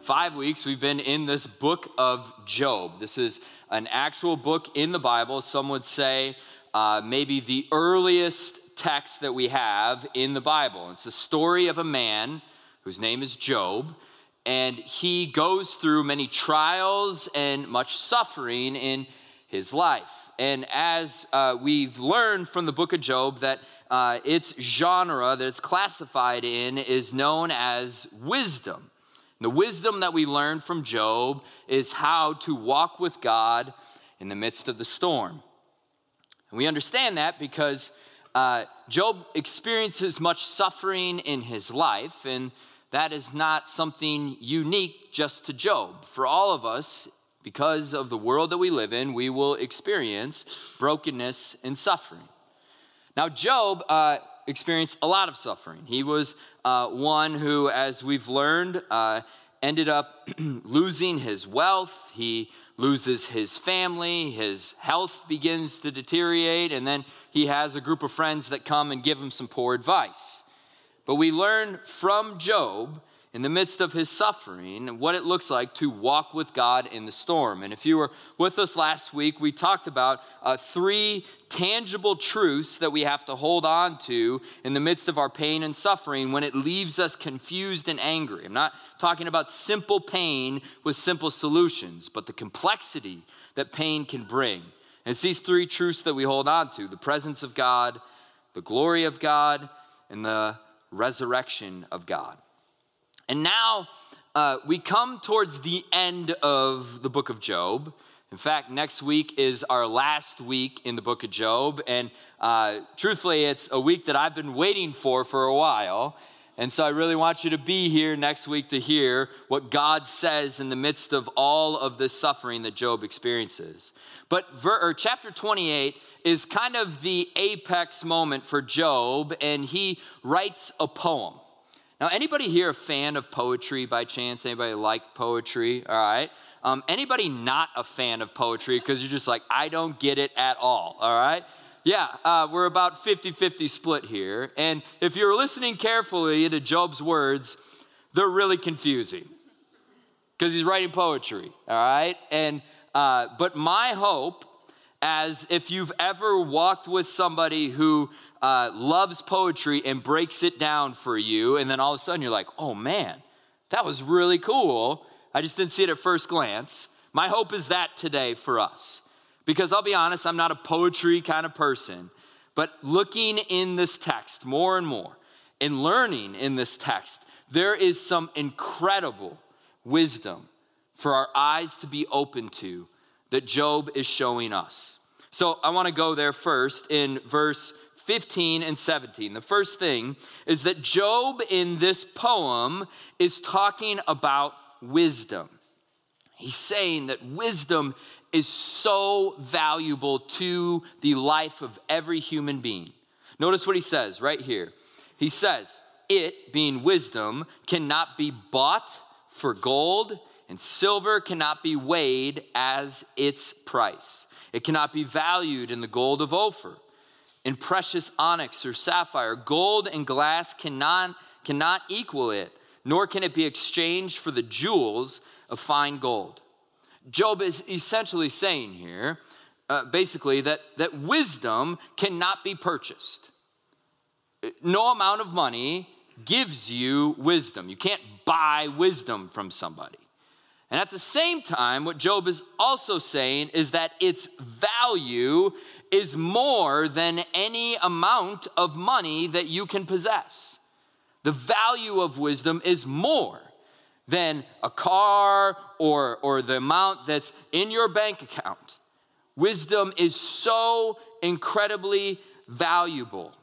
five weeks. We've been in this book of Job. This is an actual book in the Bible. Some would say uh, maybe the earliest text that we have in the Bible. It's the story of a man whose name is Job, and he goes through many trials and much suffering in his life. And as uh, we've learned from the book of Job, that uh, its genre that it's classified in is known as wisdom. The wisdom that we learn from Job is how to walk with God in the midst of the storm. And we understand that because uh, Job experiences much suffering in his life, and that is not something unique just to Job. For all of us, because of the world that we live in, we will experience brokenness and suffering. Now, Job uh, experienced a lot of suffering. He was uh, one who, as we've learned, uh, ended up losing his wealth. He loses his family. His health begins to deteriorate. And then he has a group of friends that come and give him some poor advice. But we learn from Job in the midst of his suffering what it looks like to walk with God in the storm. And if you were with us last week, we talked about uh, three tangible truths that we have to hold on to in the midst of our pain and suffering when it leaves us confused and angry. I'm not talking about simple pain with simple solutions, but the complexity that pain can bring. And it's these three truths that we hold on to the presence of God, the glory of God, and the resurrection of God. And now uh, we come towards the end of the book of Job. In fact, next week is our last week in the book of Job. And uh, truthfully, it's a week that I've been waiting for for a while. And so I really want you to be here next week to hear what God says in the midst of all of this suffering that Job experiences. But ver- chapter 28 is kind of the apex moment for Job, and he writes a poem. Now, anybody here a fan of poetry by chance? Anybody like poetry? All right. Um, anybody not a fan of poetry because you're just like, I don't get it at all. All right. Yeah, uh, we're about 50 50 split here. And if you're listening carefully to Job's words, they're really confusing because he's writing poetry. All right. And, uh, but my hope, as if you've ever walked with somebody who uh, loves poetry and breaks it down for you, and then all of a sudden you're like, oh man, that was really cool. I just didn't see it at first glance. My hope is that today for us. Because I'll be honest, I'm not a poetry kind of person, but looking in this text more and more and learning in this text, there is some incredible wisdom for our eyes to be open to that Job is showing us. So I want to go there first in verse 15 and 17. The first thing is that Job in this poem is talking about wisdom. He's saying that wisdom is so valuable to the life of every human being. Notice what he says right here. He says, It, being wisdom, cannot be bought for gold, and silver cannot be weighed as its price. It cannot be valued in the gold of Ophir in precious onyx or sapphire. Gold and glass cannot, cannot equal it, nor can it be exchanged for the jewels of fine gold. Job is essentially saying here, uh, basically, that, that wisdom cannot be purchased. No amount of money gives you wisdom. You can't buy wisdom from somebody. And at the same time, what Job is also saying is that its value is more than any amount of money that you can possess. The value of wisdom is more than a car or, or the amount that's in your bank account. Wisdom is so incredibly valuable.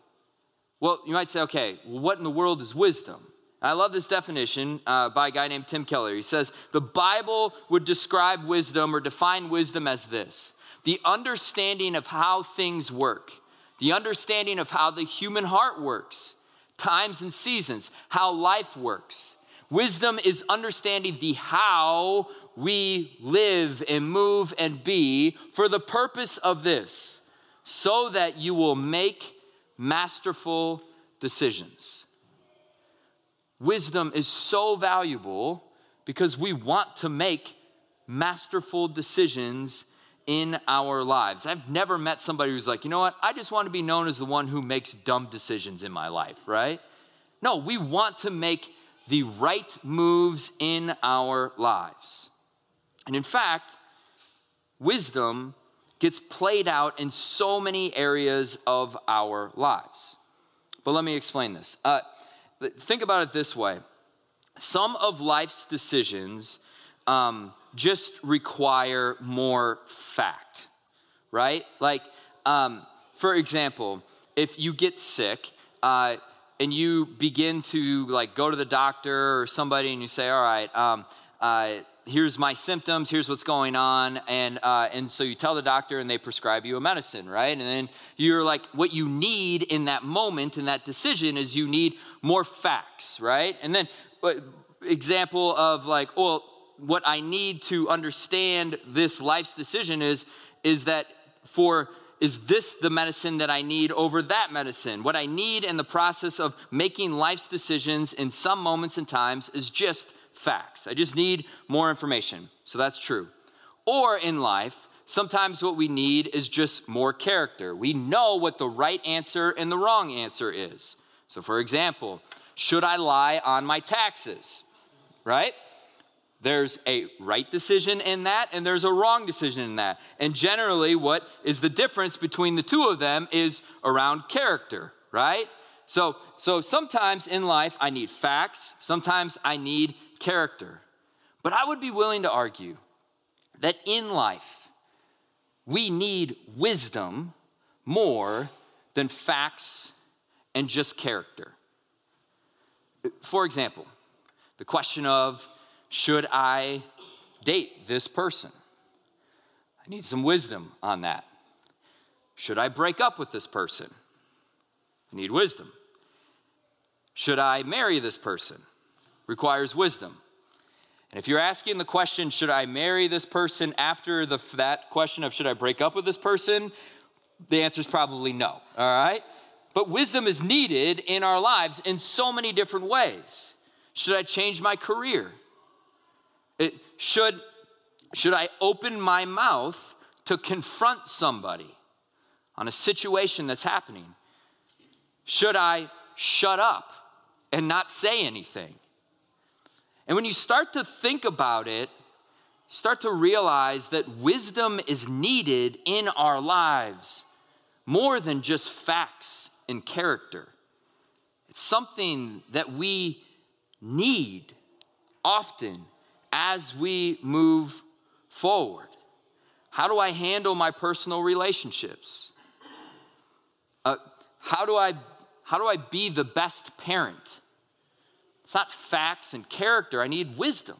Well, you might say, okay, what in the world is wisdom? I love this definition uh, by a guy named Tim Keller. He says, The Bible would describe wisdom or define wisdom as this the understanding of how things work, the understanding of how the human heart works, times and seasons, how life works. Wisdom is understanding the how we live and move and be for the purpose of this, so that you will make masterful decisions. Wisdom is so valuable because we want to make masterful decisions in our lives. I've never met somebody who's like, you know what, I just want to be known as the one who makes dumb decisions in my life, right? No, we want to make the right moves in our lives. And in fact, wisdom gets played out in so many areas of our lives. But let me explain this. Uh, think about it this way some of life's decisions um, just require more fact, right? Like, um, for example, if you get sick, uh, and you begin to like go to the doctor or somebody and you say all right um, uh, here's my symptoms here's what's going on and uh, and so you tell the doctor and they prescribe you a medicine right and then you're like what you need in that moment in that decision is you need more facts right and then uh, example of like well what i need to understand this life's decision is is that for is this the medicine that I need over that medicine? What I need in the process of making life's decisions in some moments and times is just facts. I just need more information. So that's true. Or in life, sometimes what we need is just more character. We know what the right answer and the wrong answer is. So, for example, should I lie on my taxes? Right? There's a right decision in that, and there's a wrong decision in that. And generally, what is the difference between the two of them is around character, right? So, so sometimes in life, I need facts, sometimes I need character. But I would be willing to argue that in life, we need wisdom more than facts and just character. For example, the question of should I date this person? I need some wisdom on that. Should I break up with this person? I need wisdom. Should I marry this person? Requires wisdom. And if you're asking the question, should I marry this person after the, that question of should I break up with this person? The answer is probably no, all right? But wisdom is needed in our lives in so many different ways. Should I change my career? It, should, should I open my mouth to confront somebody on a situation that's happening? Should I shut up and not say anything? And when you start to think about it, you start to realize that wisdom is needed in our lives more than just facts and character. It's something that we need often as we move forward? How do I handle my personal relationships? Uh, how, do I, how do I be the best parent? It's not facts and character, I need wisdom.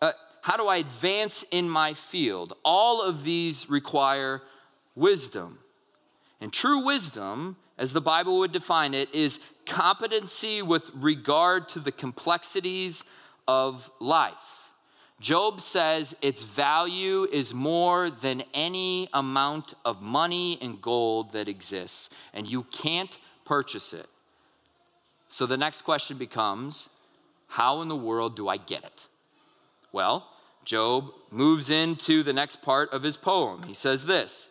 Uh, how do I advance in my field? All of these require wisdom. And true wisdom, as the Bible would define it, is competency with regard to the complexities of life. Job says its value is more than any amount of money and gold that exists, and you can't purchase it. So the next question becomes how in the world do I get it? Well, Job moves into the next part of his poem. He says this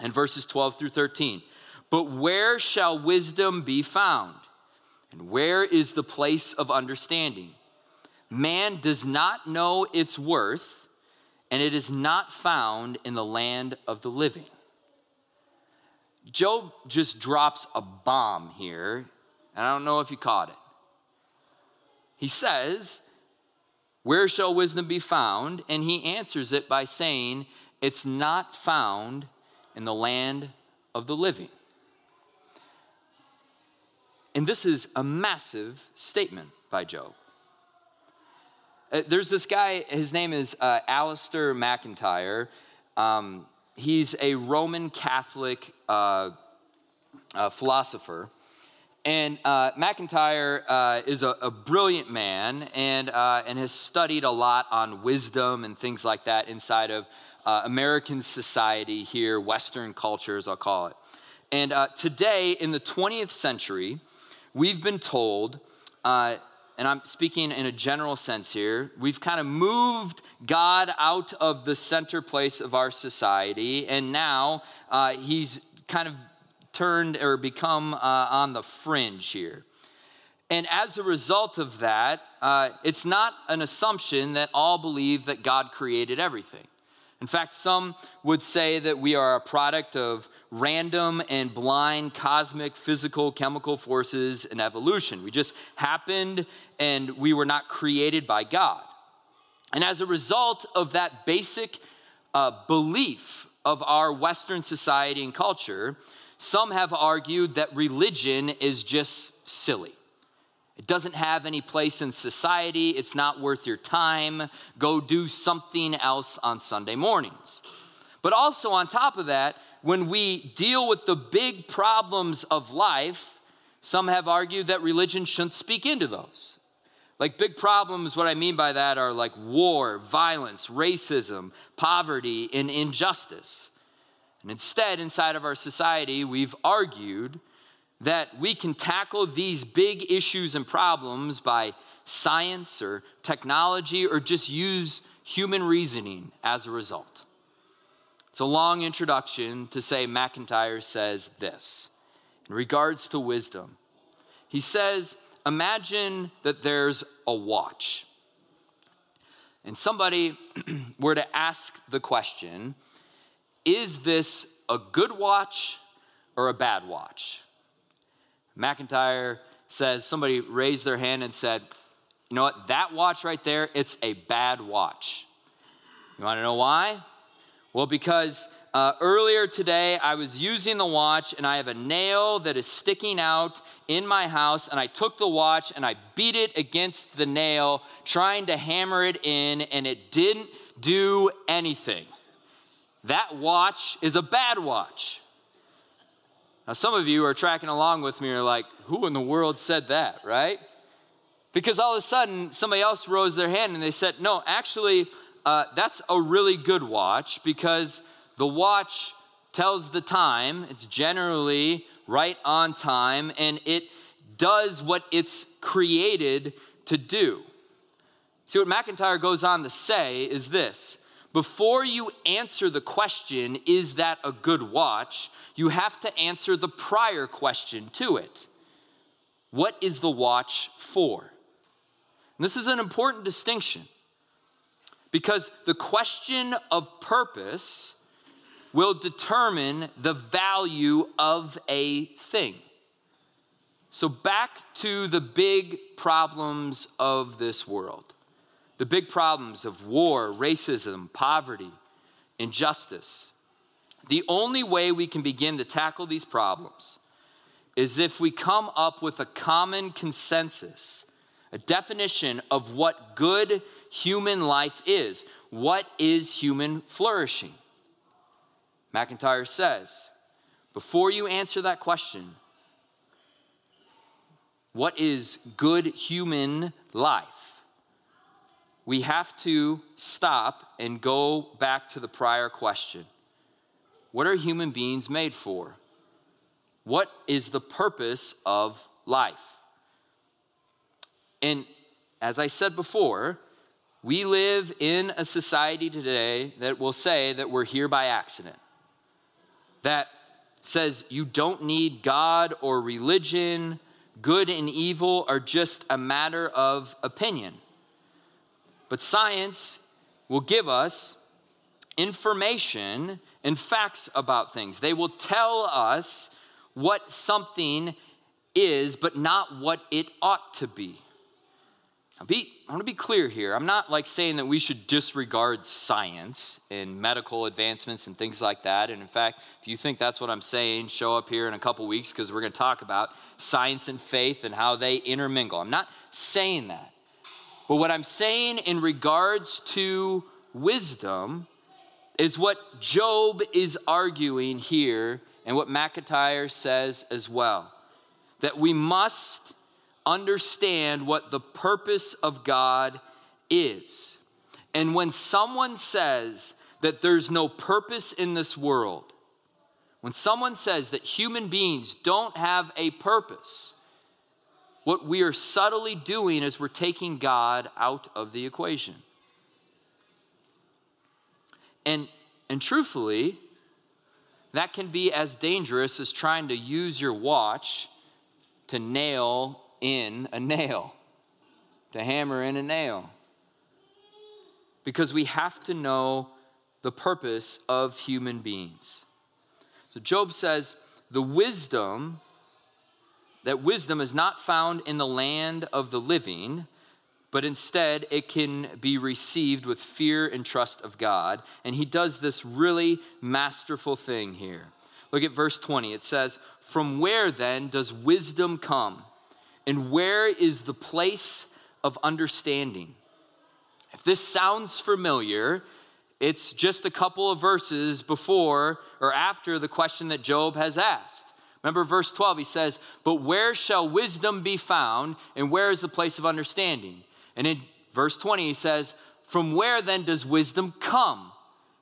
in verses 12 through 13 But where shall wisdom be found? And where is the place of understanding? Man does not know its worth, and it is not found in the land of the living. Job just drops a bomb here, and I don't know if you caught it. He says, Where shall wisdom be found? And he answers it by saying, It's not found in the land of the living. And this is a massive statement by Job. Uh, there's this guy, his name is uh, Alasdair MacIntyre. Um, he's a Roman Catholic uh, uh, philosopher. And uh, MacIntyre uh, is a, a, brilliant man and, uh, and has studied a lot on wisdom and things like that inside of American society here, Western culture, as I'll call it. And today, in the 20th century, we've been told, and I'm speaking in a general sense here, we've kind of moved God out of the center place of our society, and now he's kind of turned or become uh, on the fringe here. And as a result of that, uh, it's not an assumption that all believe that God created everything. In fact, some would say that we are a product of random and blind cosmic, physical, chemical forces and evolution. We just happened and we were not created by God. And as a result of that basic uh, belief of our Western society and culture, some have argued that religion is just silly. It doesn't have any place in society. It's not worth your time. Go do something else on Sunday mornings. But also, on top of that, when we deal with the big problems of life, some have argued that religion shouldn't speak into those. Like big problems, what I mean by that are like war, violence, racism, poverty, and injustice. And instead, inside of our society, we've argued that we can tackle these big issues and problems by science or technology or just use human reasoning as a result. It's a long introduction to say MacIntyre says this in regards to wisdom. He says, Imagine that there's a watch, and somebody were to ask the question, is this a good watch or a bad watch? MacIntyre says somebody raised their hand and said, You know what? That watch right there, it's a bad watch. You want to know why? Well, because uh, earlier today I was using the watch and I have a nail that is sticking out in my house, and I took the watch and I beat it against the nail, trying to hammer it in, and it didn't do anything that watch is a bad watch. Now, some of you are tracking along with me are like, who in the world said that, right? Because all of a sudden, somebody else rose their hand and they said, no, actually, uh, that's a really good watch because the watch tells the time. It's generally right on time and it does what it's created to do. See, what MacIntyre goes on to say is this before you answer the question, is that a good watch, you have to answer the prior question to it. What is the watch for? And this is an important distinction because the question of purpose will determine the value of a thing. So, back to the big problems of this world the big problems of war, racism, poverty, injustice. The only way we can begin to tackle these problems is if we come up with a common consensus, a definition of what good human life is. What is human flourishing? MacIntyre says, before you answer that question, what is good human life? we have to stop and go back to the prior question What are human beings made for? What is the purpose of life? And as I said before, we live in a society today that will say that we're here by accident, that says you don't need God or religion, good and evil are just a matter of opinion. But science will give us information and facts about things. They will tell us what something is, but not what it ought to be. Be, I want to be clear here. I'm not like saying that we should disregard science and medical advancements and things like that. And in fact, if you think that's what I'm saying, show up here in a couple weeks because we're going to talk about science and faith and how they intermingle. I'm not saying that. But what I'm saying in regards to wisdom is what Job is arguing here and what MacIntyre says as well. That we must understand what the purpose of God is. And when someone says that there's no purpose in this world, when someone says that human beings don't have a purpose, what we are subtly doing is we're taking God out of the equation. And, and truthfully, that can be as dangerous as trying to use your watch to nail in a nail, to hammer in a nail. Because we have to know the purpose of human beings. So Job says, the wisdom, that wisdom is not found in the land of the living, but instead it can be received with fear and trust of God. And he does this really masterful thing here. Look at verse 20. It says, From where then does wisdom come? And where is the place of understanding? If this sounds familiar, it's just a couple of verses before or after the question that Job has asked. Remember verse 12, he says, But where shall wisdom be found, and where is the place of understanding? And in verse 20, he says, From where then does wisdom come?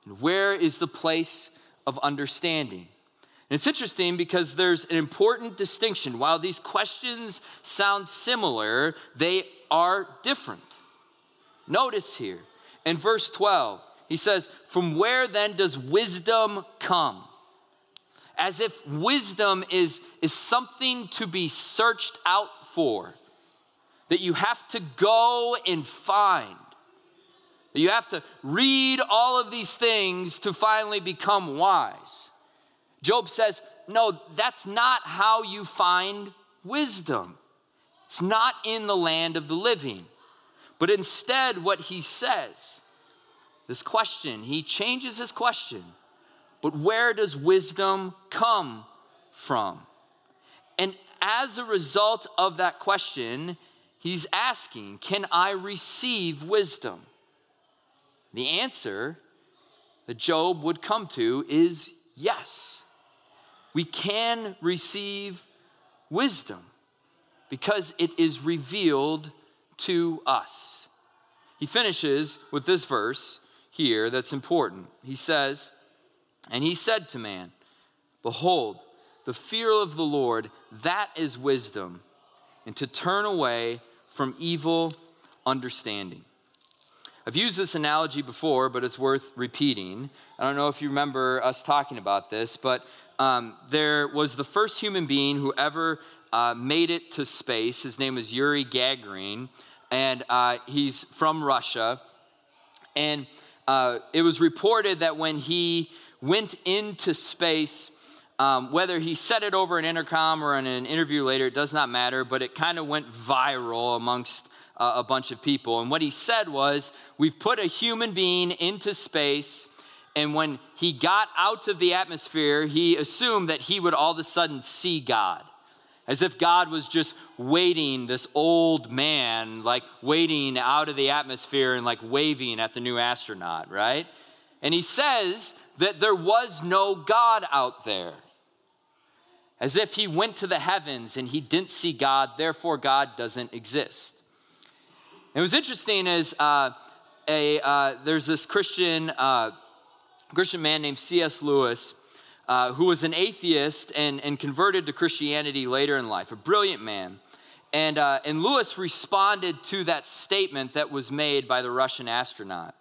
And where is the place of understanding? It's interesting because there's an important distinction. While these questions sound similar, they are different. Notice here in verse 12, he says, From where then does wisdom come? As if wisdom is, is something to be searched out for, that you have to go and find. You have to read all of these things to finally become wise. Job says, No, that's not how you find wisdom. It's not in the land of the living. But instead, what he says, this question, he changes his question. But where does wisdom come from? And as a result of that question, he's asking, Can I receive wisdom? The answer that Job would come to is yes we can receive wisdom because it is revealed to us. He finishes with this verse here that's important. He says, And he said to man, Behold, the fear of the Lord, that is wisdom, and to turn away from evil understanding. I've used this analogy before, but it's worth repeating. I don't know if you remember us talking about this, but um, there was the first human being who ever uh, made it to space. His name is Yuri Gagarin, and uh, he's from Russia. And uh, it was reported that when he went into space, um, whether he said it over an intercom or in an interview later, it does not matter, but it kind of went viral amongst uh, a bunch of people. And what he said was, We've put a human being into space and when he got out of the atmosphere, he assumed that he would all of a sudden see God. As if God was just waiting, this old man, like waiting out of the atmosphere and like waving at the new astronaut, right? And he says that there was no God out there. As if he went to the heavens and he didn't see God, therefore God doesn't exist. It was interesting as uh, a, uh, there's this Christian uh, Christian man named C.S. Lewis, uh, who was an atheist and, and converted to Christianity later in life, a brilliant man. And, uh, and Lewis responded to that statement that was made by the Russian astronaut.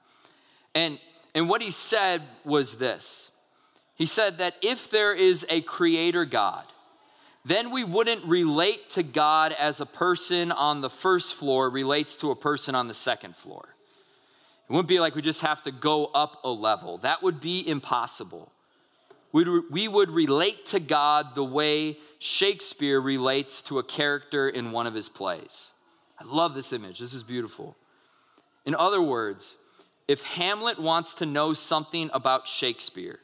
And, and what he said was this He said that if there is a creator God, then we wouldn't relate to God as a person on the first floor relates to a person on the second floor. It wouldn't be like we just have to go up a level. That would be impossible. We'd, we would relate to God the way Shakespeare relates to a character in one of his plays. I love this image. This is beautiful. In other words, if Hamlet wants to know something about Shakespeare,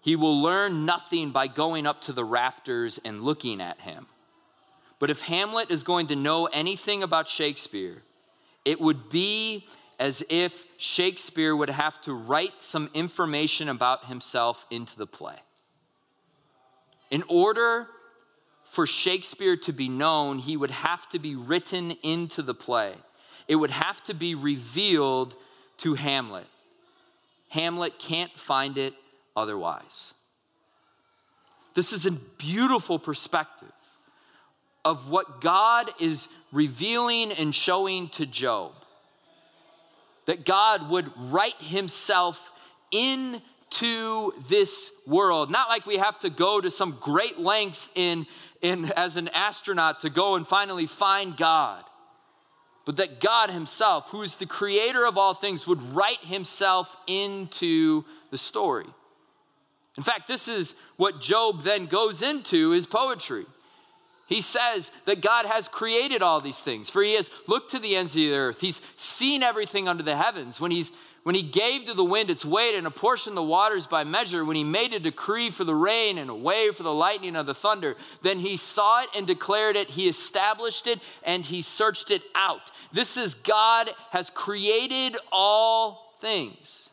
he will learn nothing by going up to the rafters and looking at him. But if Hamlet is going to know anything about Shakespeare, it would be as if Shakespeare would have to write some information about himself into the play. In order for Shakespeare to be known, he would have to be written into the play. It would have to be revealed to Hamlet. Hamlet can't find it otherwise. This is a beautiful perspective of what God is revealing and showing to Job. That God would write himself into this world. Not like we have to go to some great length in, in as an astronaut to go and finally find God. But that God Himself, who is the creator of all things, would write Himself into the story. In fact, this is what Job then goes into his poetry. He says that God has created all these things, for he has looked to the ends of the earth. He's seen everything under the heavens. When, he's, when he gave to the wind its weight and apportioned the waters by measure, when he made a decree for the rain and a way for the lightning and the thunder, then he saw it and declared it. He established it and he searched it out. This is God has created all things.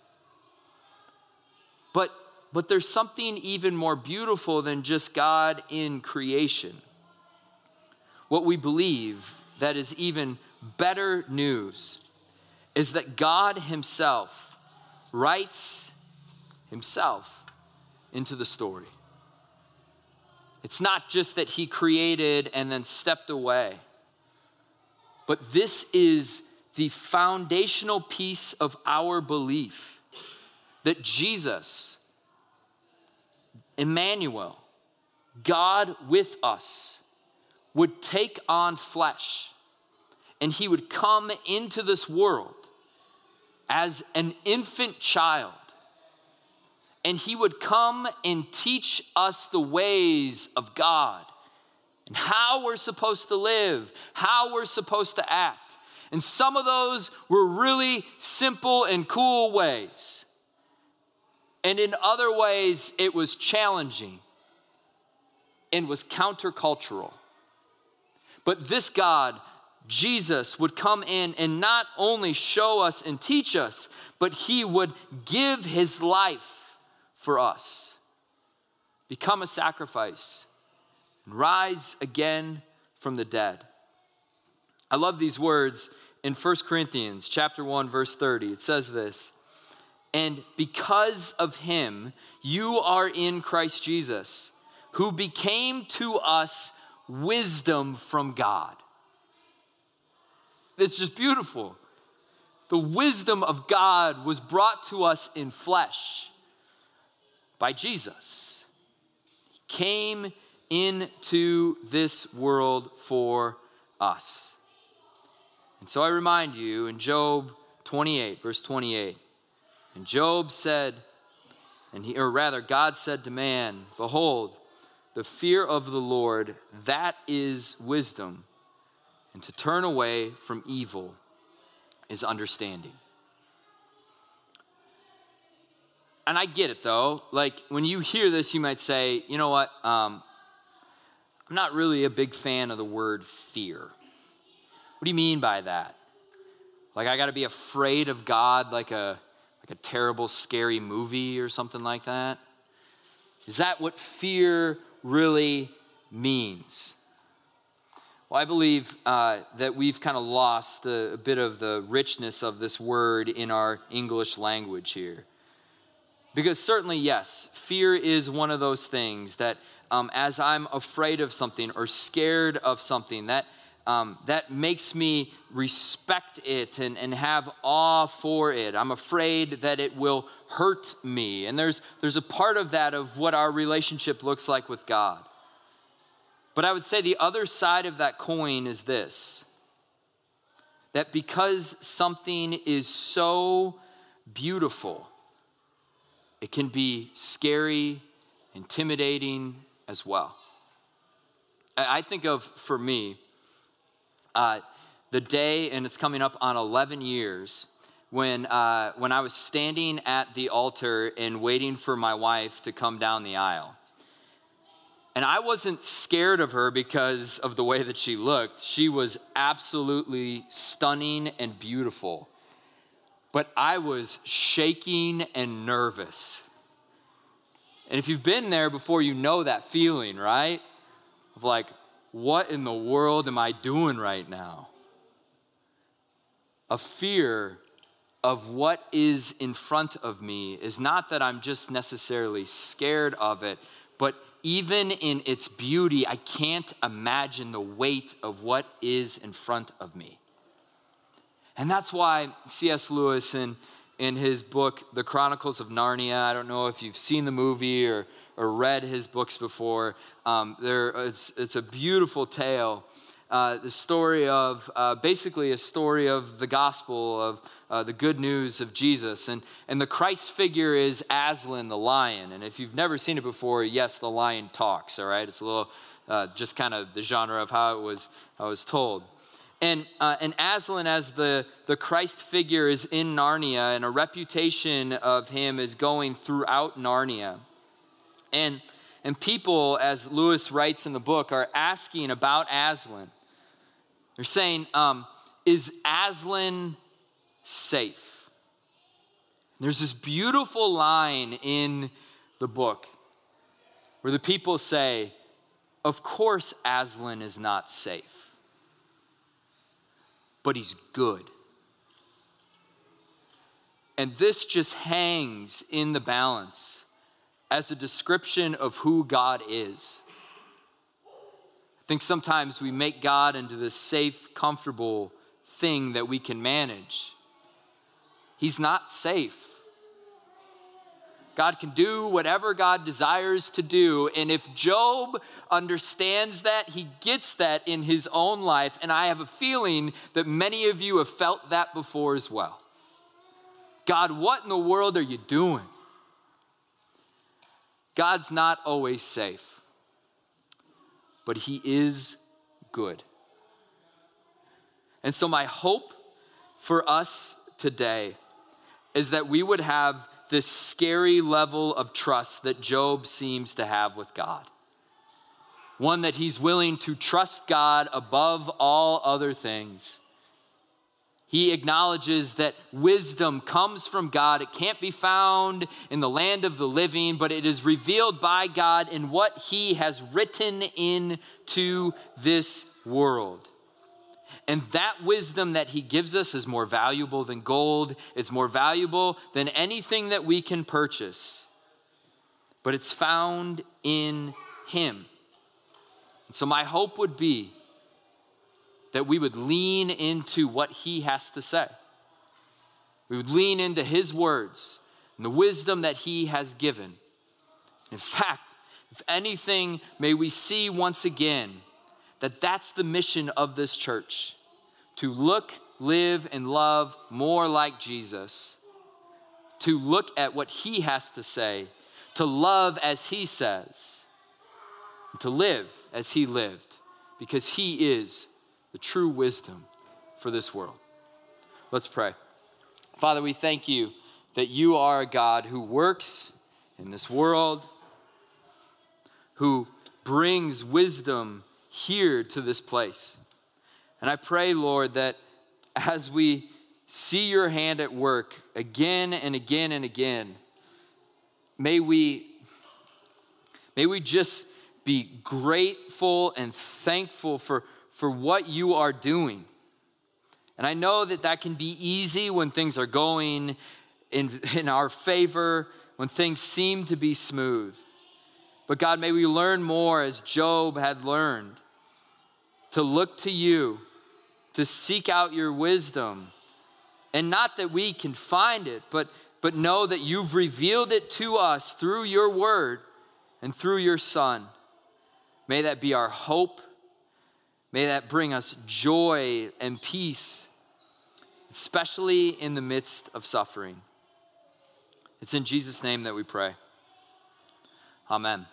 But, but there's something even more beautiful than just God in creation what we believe that is even better news is that God Himself writes Himself into the story. It's not just that He created and then stepped away, but this is the foundational piece of our belief that Jesus, Emmanuel, God with us, would take on flesh and he would come into this world as an infant child. And he would come and teach us the ways of God and how we're supposed to live, how we're supposed to act. And some of those were really simple and cool ways. And in other ways, it was challenging and was countercultural. But this God, Jesus, would come in and not only show us and teach us, but he would give his life for us, become a sacrifice, and rise again from the dead. I love these words in 1 Corinthians chapter 1 verse 30. It says this, "And because of him you are in Christ Jesus, who became to us wisdom from God. It's just beautiful. The wisdom of God was brought to us in flesh by Jesus. He came into this world for us. And so I remind you in Job 28, verse 28, and Job said, and he, or rather, God said to man, Behold, the fear of the Lord, that is wisdom. And to turn away from evil is understanding. And I get it though. Like when you hear this, you might say, you know what? Um, I'm not really a big fan of the word fear. What do you mean by that? Like I got to be afraid of God like a like a terrible scary movie or something like that? Is that what fear really means. Well, I believe uh, that we've kind of lost the, a bit of the richness of this word in our English language here. Because certainly, yes, fear is one of those things that um, as I'm afraid of something or scared of something, that, um, that makes me respect it and, and have awe for it. I'm afraid that it will hurt me. And there's, there's a part of that of what our relationship looks like with God. But I would say the other side of that coin is this that because something is so beautiful, it can be scary, intimidating as well. I think of, for me, uh, the day, and it's coming up on 11 years, when, uh, when I was standing at the altar and waiting for my wife to come down the aisle. And I wasn't scared of her because of the way that she looked. She was absolutely stunning and beautiful. But I was shaking and nervous. And if you've been there before, you know that feeling, right? Of like, what in the world am I doing right now? A fear of what is in front of me is not that I'm just necessarily scared of it, but even in its beauty, I can't imagine the weight of what is in front of me. And that's why C.S. Lewis, in, in his book, The Chronicles of Narnia, I don't know if you've seen the movie or, or read his books before, um, there, it's, it's a beautiful tale. Uh, the story of uh, basically a story of the gospel of uh, the good news of Jesus. And, and the Christ figure is Aslan the lion. And if you've never seen it before, yes, the lion talks, all right? It's a little uh, just kind of the genre of how it was, it was told. And, uh, and Aslan, as the, the Christ figure, is in Narnia, and a reputation of him is going throughout Narnia. And, and people, as Lewis writes in the book, are asking about Aslan. They're saying, um, Is Aslan safe. There's this beautiful line in the book where the people say, Of course, Aslan is not safe, but he's good. And this just hangs in the balance as a description of who God is. I think sometimes we make God into this safe, comfortable thing that we can manage. He's not safe. God can do whatever God desires to do. And if Job understands that, he gets that in his own life. And I have a feeling that many of you have felt that before as well. God, what in the world are you doing? God's not always safe, but he is good. And so, my hope for us today is that we would have this scary level of trust that Job seems to have with God. One that he's willing to trust God above all other things. He acknowledges that wisdom comes from God. It can't be found in the land of the living, but it is revealed by God in what He has written into this world. And that wisdom that he gives us is more valuable than gold, it's more valuable than anything that we can purchase. But it's found in him. And so, my hope would be that we would lean into what he has to say. We would lean into his words and the wisdom that he has given. In fact, if anything, may we see once again that that's the mission of this church to look, live, and love more like Jesus, to look at what he has to say, to love as he says, to live as he lived, because he is the true wisdom for this world. Let's pray. Father, we thank you that you are a God who works in this world, who brings wisdom here to this place. And I pray, Lord, that as we see your hand at work again and again and again, may we may we just be grateful and thankful for, for what you are doing. And I know that that can be easy when things are going in, in our favor, when things seem to be smooth. But God, may we learn more as Job had learned to look to you, to seek out your wisdom. And not that we can find it, but, but know that you've revealed it to us through your word and through your Son. May that be our hope. May that bring us joy and peace, especially in the midst of suffering. It's in Jesus' name that we pray. Amen.